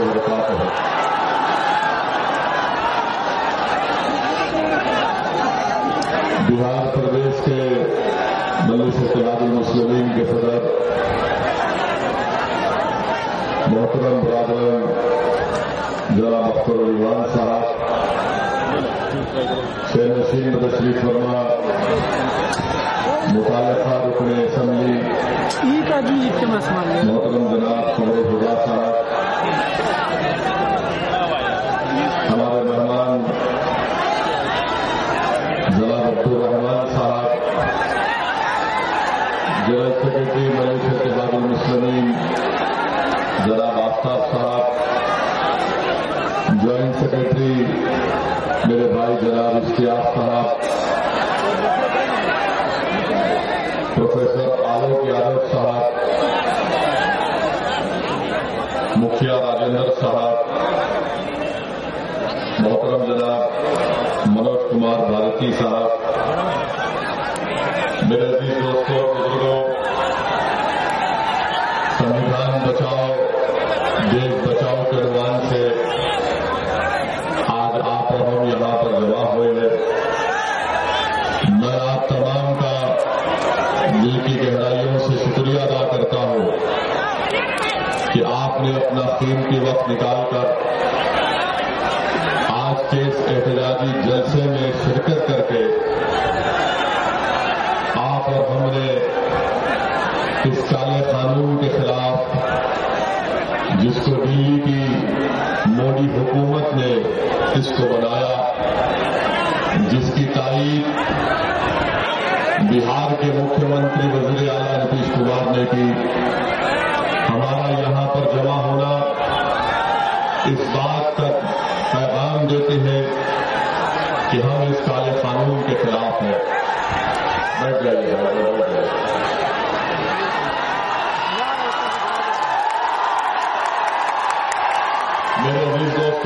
وبرکاتہ بہار پردیش کے ملک اتحاد المسلمین کے صدر محترم برادر ضلع مختر الرحمان صاحب شیر نشین تشریف فرما متعلقہ رکن اسمبلی محترم جناب قمر خدا صاحب ہمارے مہمان جناب عبد الرحمان صاحب جنرل سیکرٹری ملک اتحاد المسلمین، جناب آفتاب صاحب، جوائنٹ سیکرٹری میرے بھائی جناب اشتیاق صاحب، پروفیسر آلوک یادو صاحب، مکھیا صاحب محترم جناب منوج کمار بھارتی صاحب۔ میرے عزیز دوستوں بزرگوں سنویدھان بچاؤ۔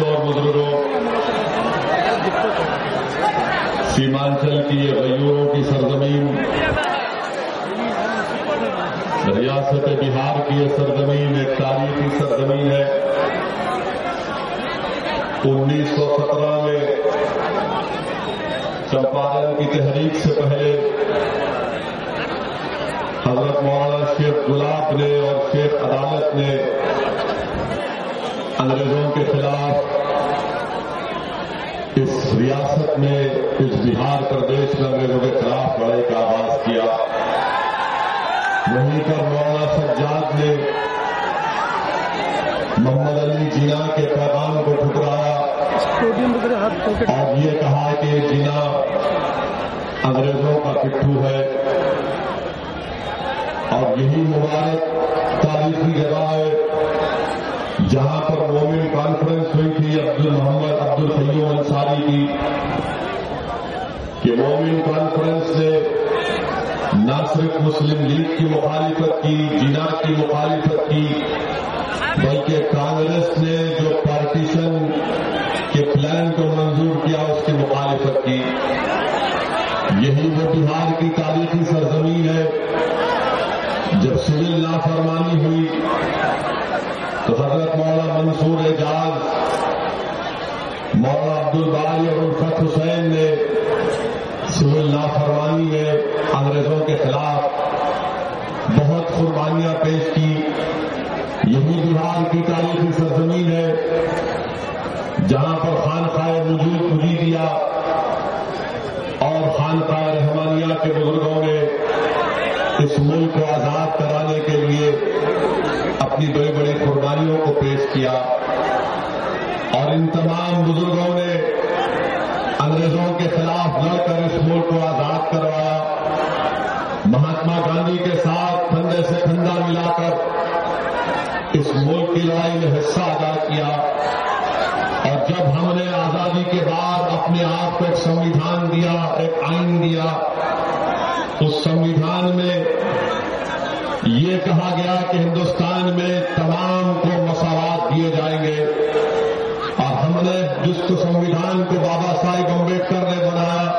اور بزرگوں، سیمانچل کی یہ غیوروں کی سرزمین، ریاست بہار کی یہ سرزمین ایک تاریخی سرزمین ہے۔ انیس سو سترہ میں چمپارن کی تحریک سے پہلے حضرت مولانا شیخ گلاب نے اور شیخ عدالت نے انگریزوں کے خلاف اس ریاست میں اس بہار پردیش میں انگریزوں کے خلاف لڑائی کا آغاز کیا۔ وہیں پر مولانا سجاد نے محمد علی جینا کے پیغام کو ٹھکرایا۔ اور یہ کہا کہ جینا انگریزوں کا پٹھو ہے۔ اور یہی مبارک تاریخی جگہ ہے۔ جہاں پر مومن کانفرنس ہوئی تھی عبد محمد عبد القیوم انصاری کی، کہ مومن کانفرنس نے نہ صرف مسلم لیگ کی مخالفت کی جینا کی مخالفت کی، بلکہ کانگریس نے جو پارٹیشن کے پلان کو منظور کیا، اس کی مخالفت کی۔ یہی وہ بہار کی تاریخی سرزمین ہے۔ جب سول نافرمانی ہوئی حضرت مولانا منصور اعجاز، مولانا عبد الباری اور الفت حسین نے سول نافرمانی میں انگریزوں کے خلاف بہت قربانیاں پیش کی۔ یہی بہار کی تاریخی سرزمین ہے، جہاں پر خانقاہ وجود پوجی دیا اور خانقاہ رحمانیہ کے بزرگوں نے اس ملک کو آزاد کرانے کے لیے اپنی بڑی بڑی قربانیوں کو پیش کیا اور ان تمام بزرگوں نے انگریزوں کے خلاف لڑ کر اس ملک کو آزاد کروایا۔ مہاتما گاندھی کے ساتھ کندھے سے کندھا ملا کر اس ملک کی لڑائی میں حصہ ادا کیا۔ اور جب ہم نے آزادی کے بعد اپنے آپ کو ایک سنویدھان دیا، ایک آئین دیا، اس سنویدھان میں یہ کہا گیا کہ ہندوستان میں تمام کو مساوات دیے جائیں گے۔ اور ہم نے جس کو سنویدھان کو بابا صاحب امبیڈکر نے بنایا،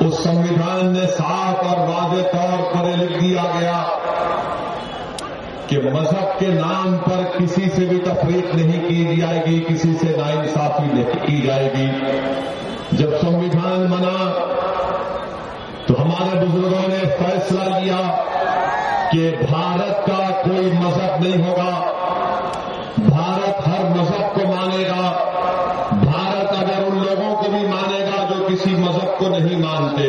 اس سنویدھان نے صاف اور واضح طور پر لکھ دیا گیا کہ مذہب کے نام پر کسی سے بھی تفریق نہیں کی جائے گی، کسی سے ناانصافی نہیں کی جائے گی۔ جب سنویدھان بنا تو ہمارے بزرگوں نے فیصلہ لیا کہ بھارت کا کوئی مذہب نہیں ہوگا۔ بھارت ہر مذہب کو مانے گا۔ بھارت اگر ان لوگوں کو بھی مانے گا جو کسی مذہب کو نہیں مانتے۔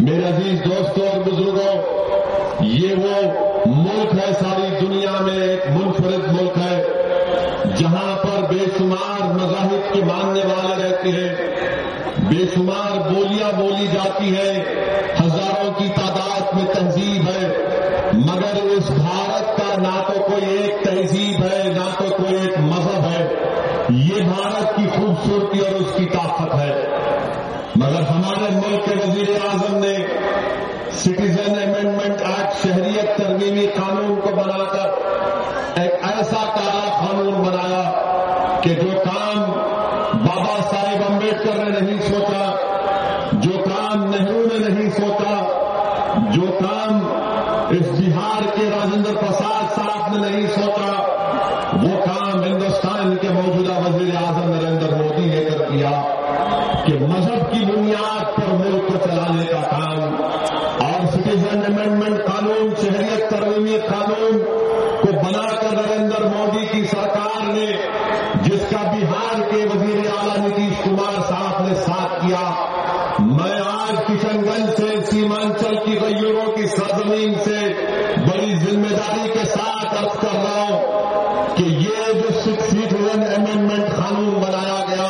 میرے عزیز دوستوں اور بزرگوں، یہ وہ ملک ہے، ساری دنیا میں ایک منفرد ملک ہے، جہاں پر بے شمار مذاہب کے ماننے والے رہتے ہیں۔ بے شمار بولیاں بولی جاتی ہیں، ہزاروں کی تعداد میں تہذیب ہے، مگر اس بھارت کا نہ تو کوئی ایک تہذیب ہے، نہ تو کوئی ایک مذہب ہے۔ یہ بھارت کی خوبصورتی اور اس کی طاقت ہے۔ مگر ہمارے ملک کے وزیر اعظم نے سٹیزن امینڈمنٹ ایکٹ شہریت ترمیمی قانون کو بنا کر ایک ایسا کالا قانون بنایا کہ جو کام کر کرنے نہیں سو جو کام نہرو نے نہیں سوچا جو کام اس بہار کے راجندر پرساد صاحب نے نہیں سوچا وہ کام ہندوستان کے موجودہ وزیر اعظم نریندر مودی نے کر کیا کہ مذہب کی بنیاد پر ملک کو چلانے کا کام اور سٹیزن امینڈمنٹ قانون شہریت ترمیمی قانون کو بنا کر نریندر مودی کی سرکار نے جس کا بہار کے وزیر اعلیٰ نتیش کمار صاحب نے ساتھ کیا میں آج کشن گنج سے سیمانچل کی غیوروں کی سرزمین سے بڑی ذمہ داری کے ساتھ ارد کر رہا ہوں کہ یہ جو سٹیزن امینڈمنٹ قانون بنایا گیا،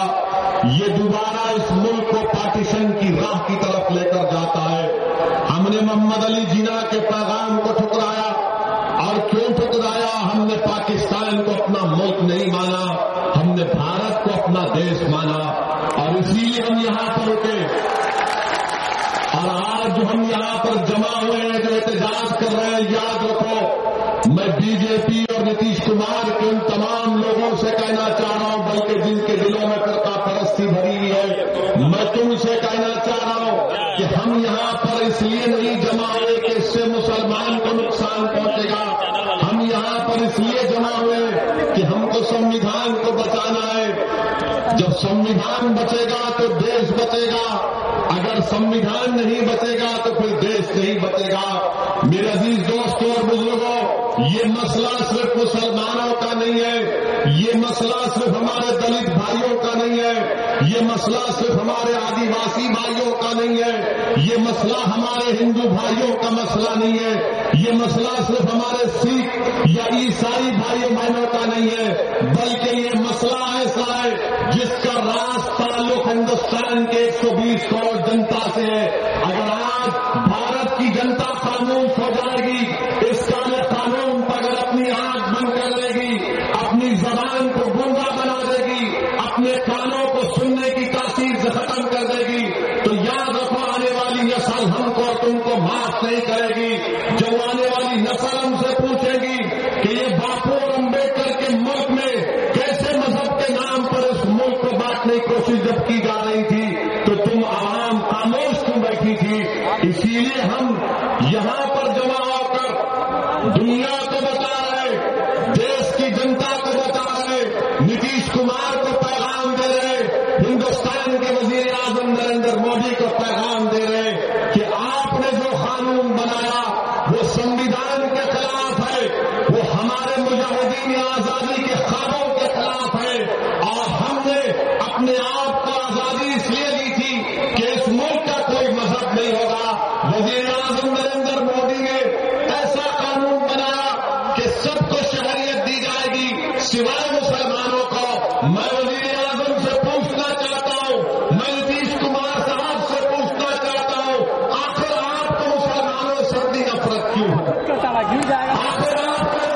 یہ دوبارہ اس ملک کو پارٹیشن کی راہ کی طرف لے کر جاتا ہے۔ ہم نے محمد علی جینا کے پیغام کو ٹھکرایا اور کیوں ٹھکرایا؟ ہم نے پاکستان کو اپنا ملک نہیں مانا، ہم نے بھارت کو اپنا دیش مانا اور اسی لیے ہم یہاں پر رکے۔ اور آج جو ہم یہاں پر جمع ہوئے ہیں جو احتجاج کر رہے ہیں، یاد رکھو، میں بی جے پی اور نتیش کمار کے ان تمام لوگوں سے کہنا چاہ رہا ہوں، بلکہ جن کے دلوں میں کرتا پرستی بھری ہے، میں تم سے کہنا چاہ کہ ہم یہاں پر اس لیے نہیں جمع ہوئے کہ اس سے مسلمان کو نقصان پہنچے گا۔ ہم یہاں پر اس لیے جمع ہوئے کہ ہم کو سنویدھان کو بچانا ہے۔ جب سنویدھان بچے گا تو دیش بچے گا۔ اگر سنویدھان نہیں بچے گا تو پھر دیش نہیں بچے گا۔ میرے عزیز دوستوں اور بزرگوں یہ مسئلہ صرف مسلمانوں کا نہیں ہے۔ یہ مسئلہ صرف ہمارے دلت بھائیوں کا نہیں ہے، یہ مسئلہ صرف ہمارے آدیواسی بھائیوں کا نہیں ہے، یہ مسئلہ ہمارے ہندو بھائیوں کا مسئلہ نہیں ہے، یہ مسئلہ صرف ہمارے سکھ یا عیسائی بھائیوں بہنوں کا نہیں ہے، بلکہ یہ مسئلہ ایسا ہے جس کا راز تعلق ہندوستان کے ایک سو بیس کروڑ جنتا سے ہے۔ اگر آج بھارت کی جنتا خاموش کیوں ہے گر جائے گا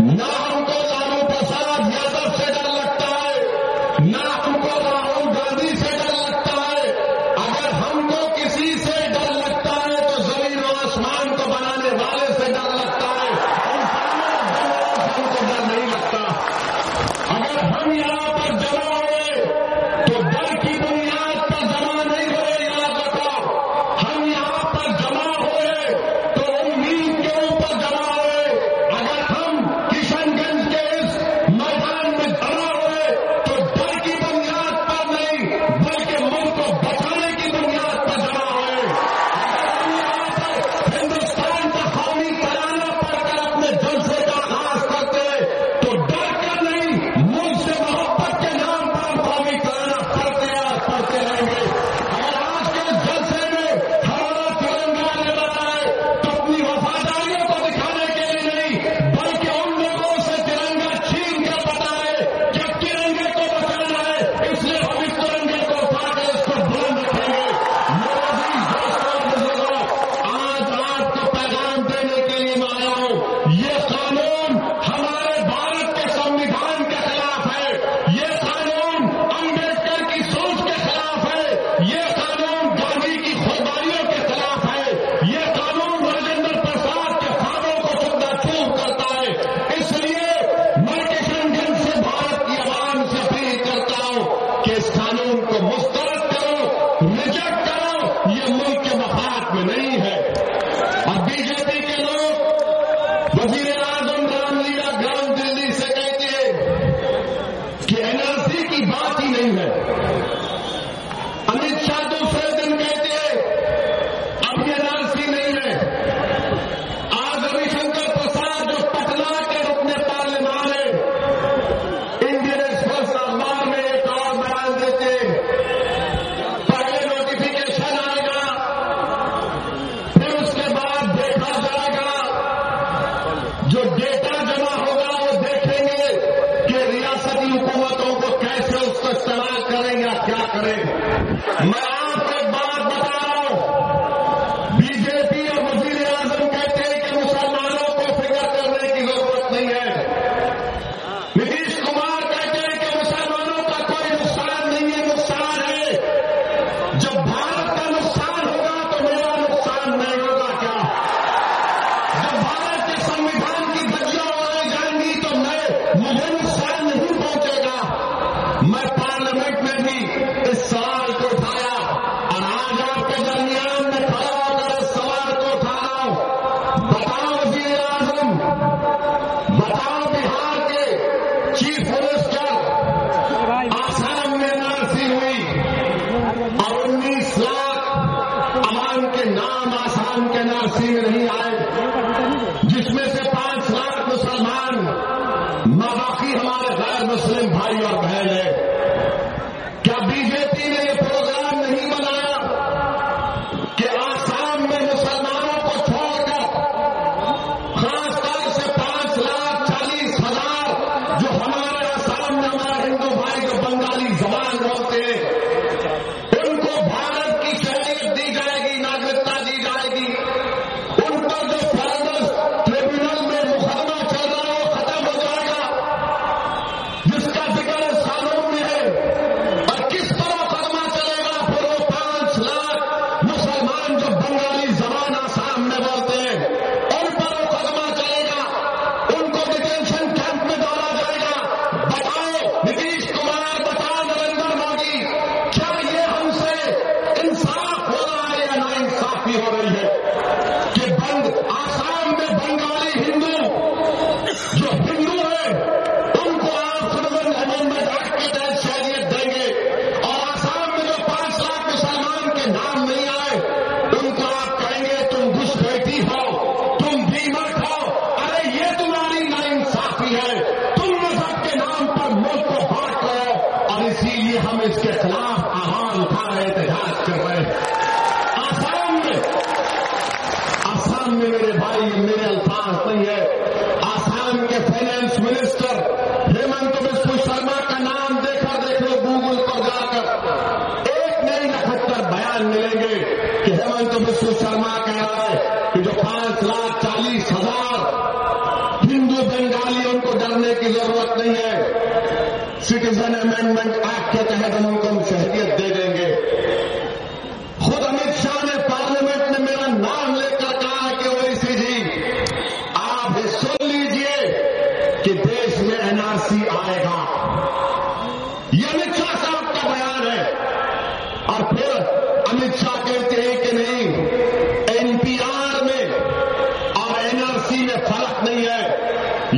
No! مجھے نقصان نہیں پہنچے گا۔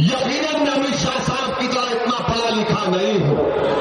یقیناً امت شاہ صاحب کی طرح اتنا پڑھا لکھا نہیں ہوں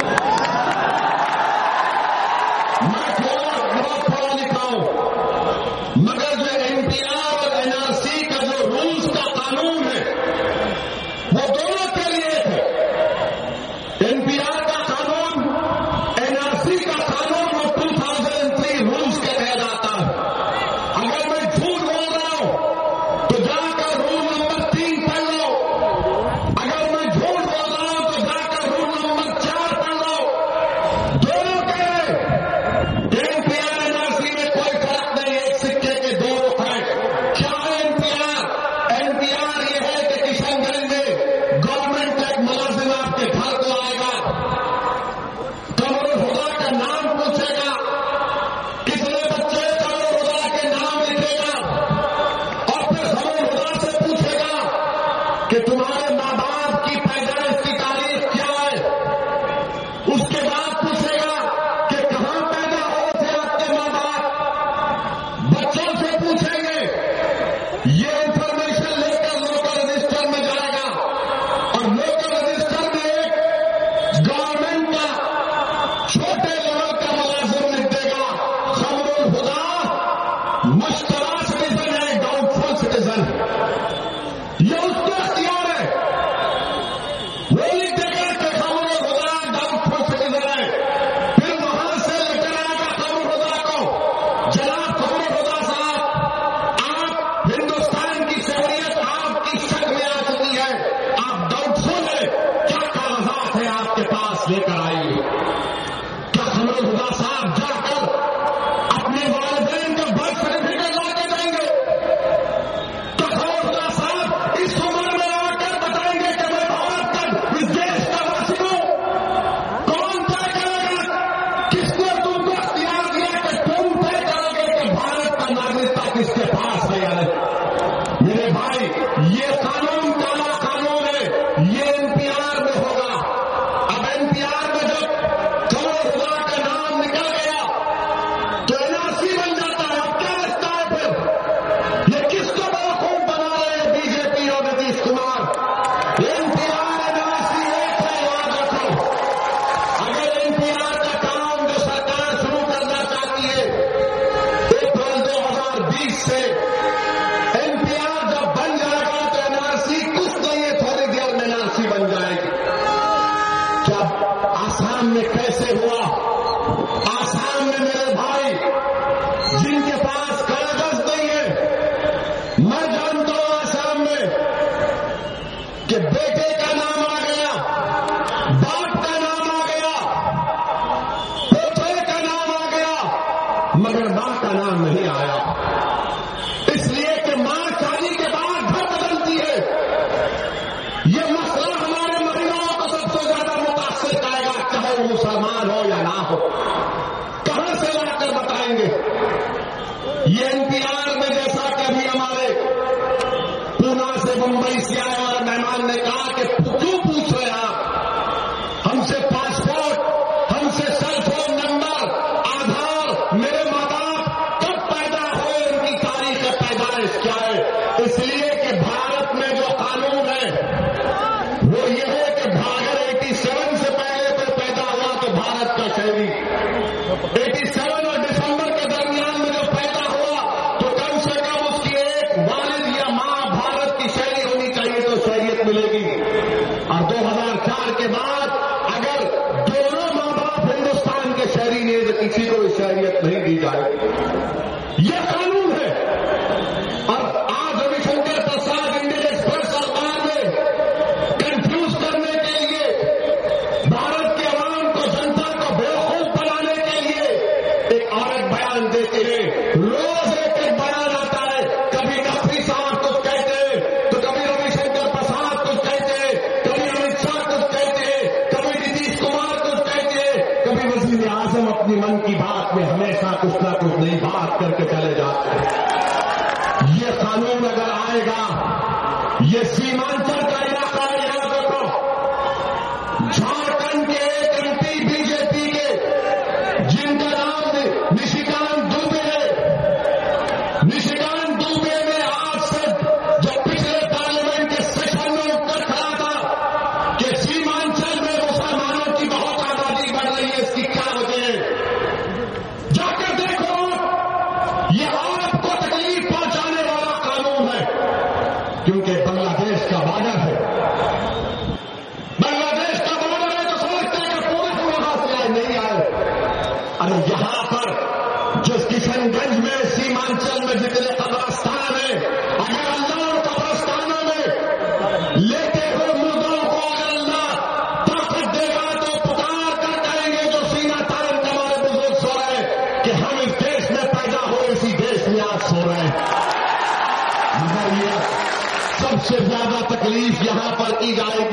ج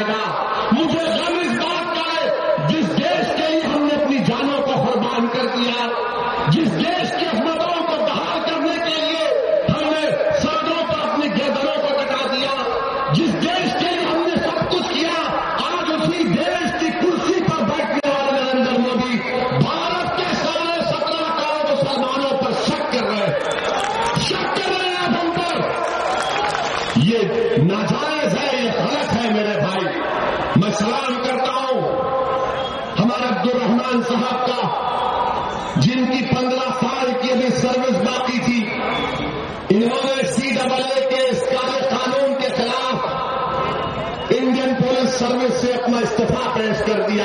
گا مجھے غم اس بات کانگریس سے اپنا استعفی پیش کر دیا۔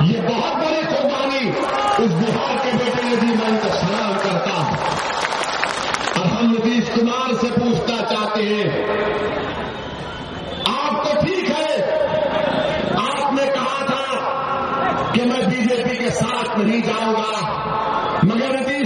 یہ بہت بڑی قربانی اس بہار کے بیٹے نے بھی میں ان کا سلام کرتا ہوں۔ اور ہم نتیش کمار سے پوچھنا چاہتے ہیں۔ آپ تو ٹھیک ہے آپ نے کہا تھا کہ میں بی جے پی کے ساتھ نہیں جاؤں گا۔ مگر نتیش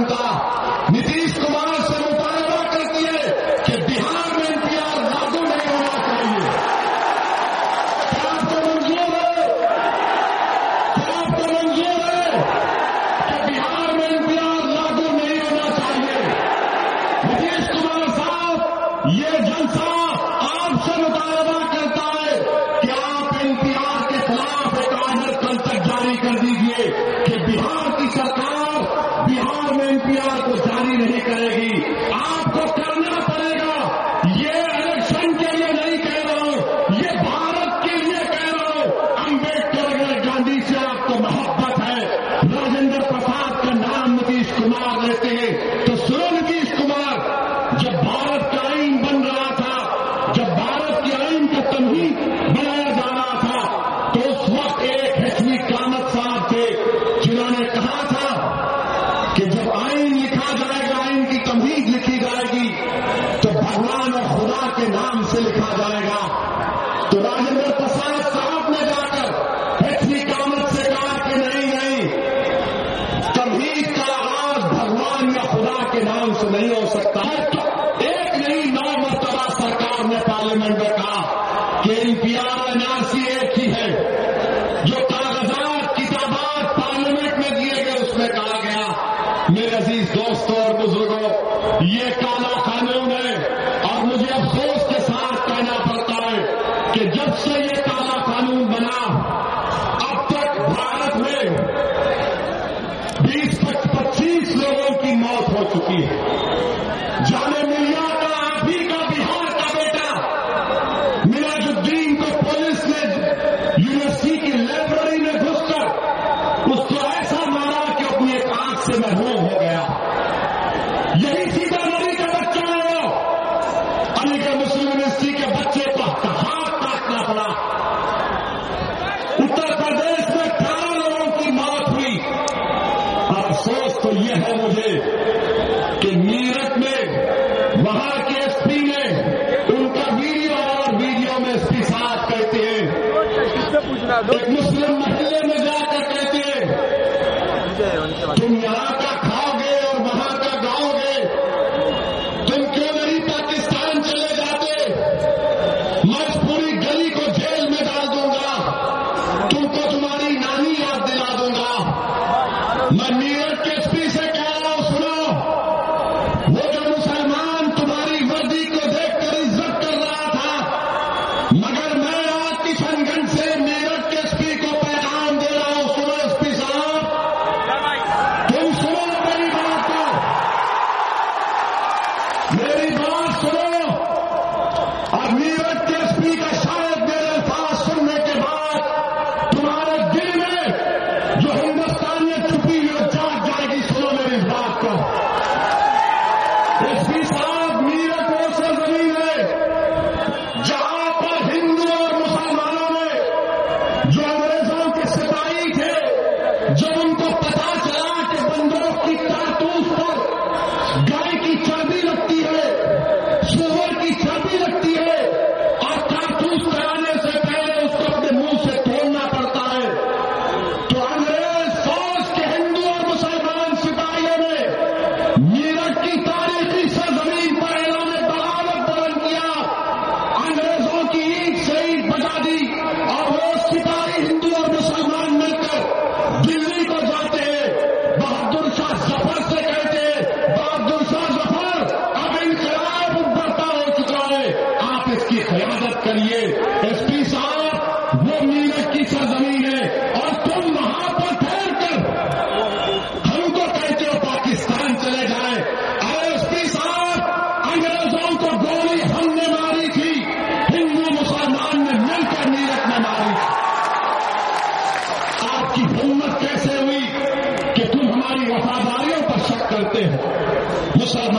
بنتا نتیش کو بنیاد اناج کی ایک ہی ہے؟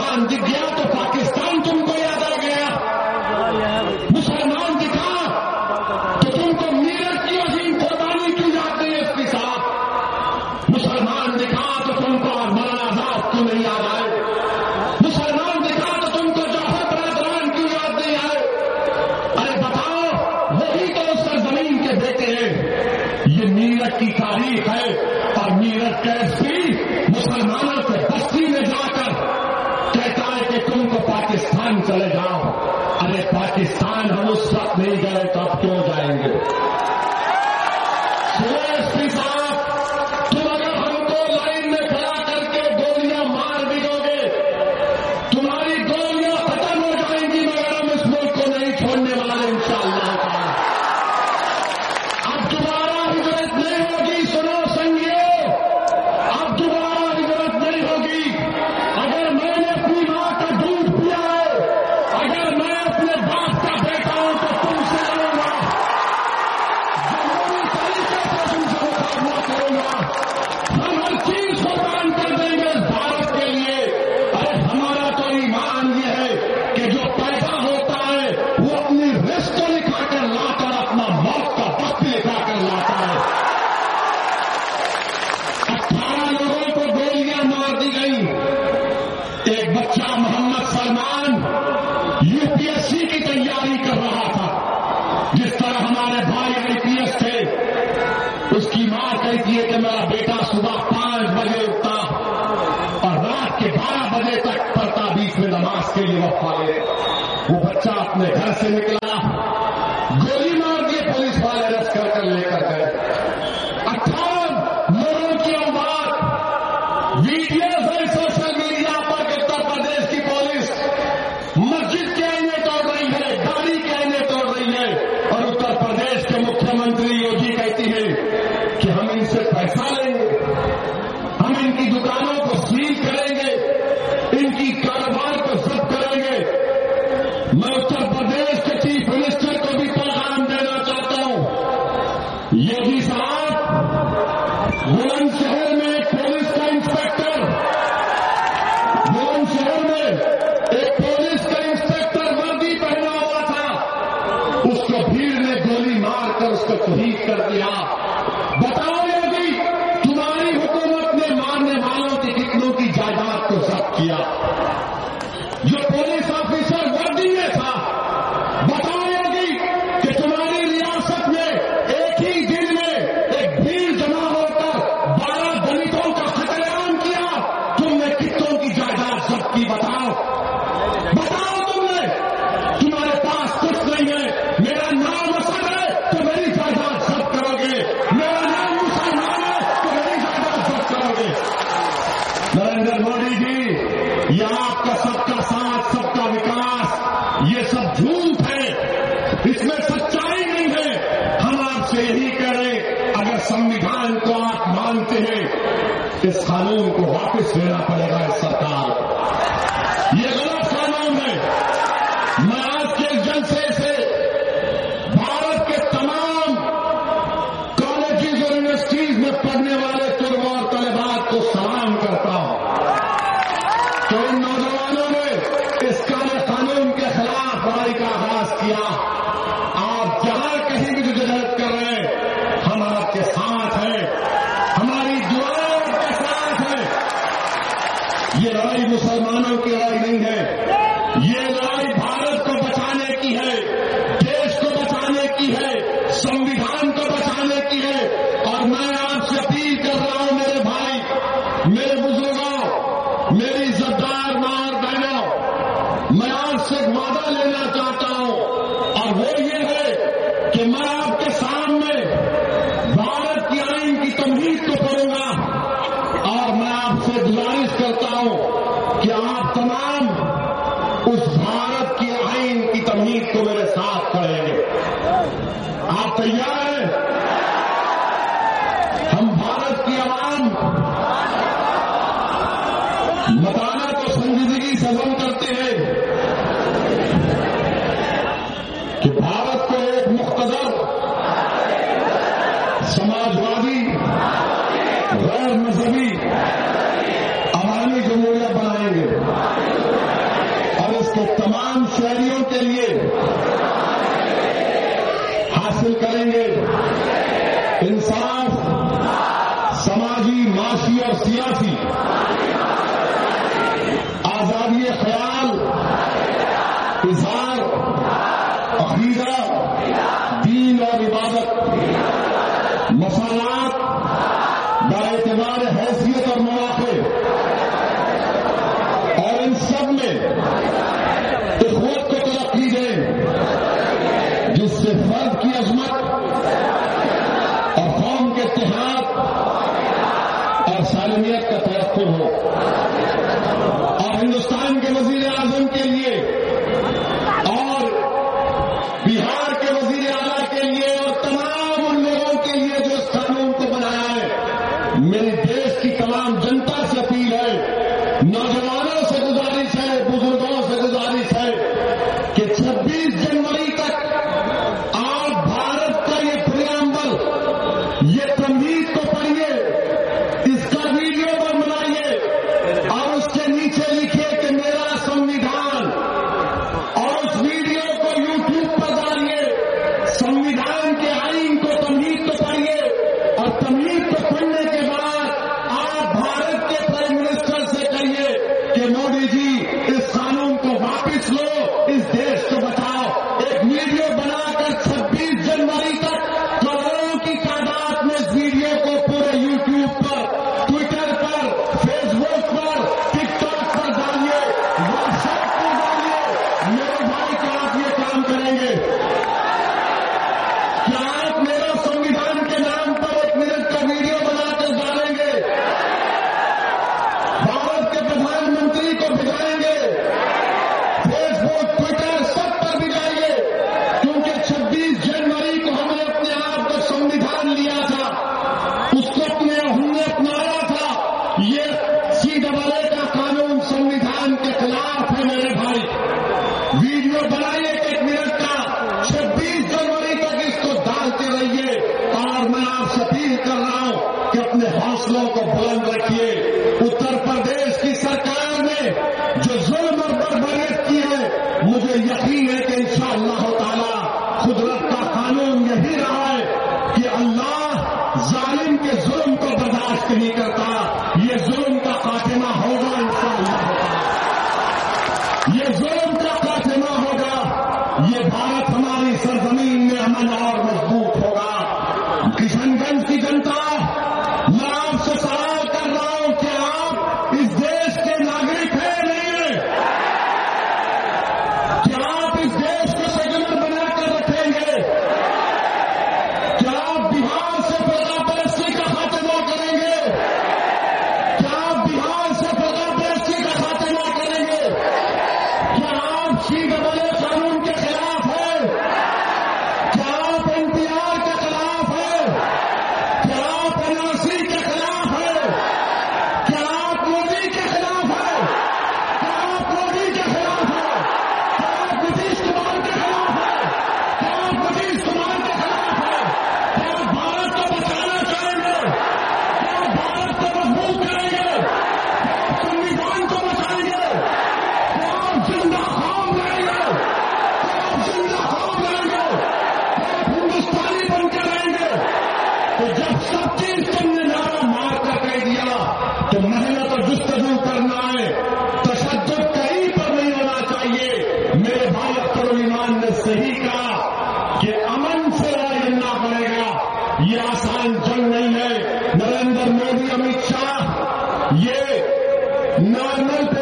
مسلمان دکھ گیا سے نکلا۔ سکتا ہوں تو حاصل کریں گے۔ انصاف سماجی معاشی اور سیاسی یہ نارمل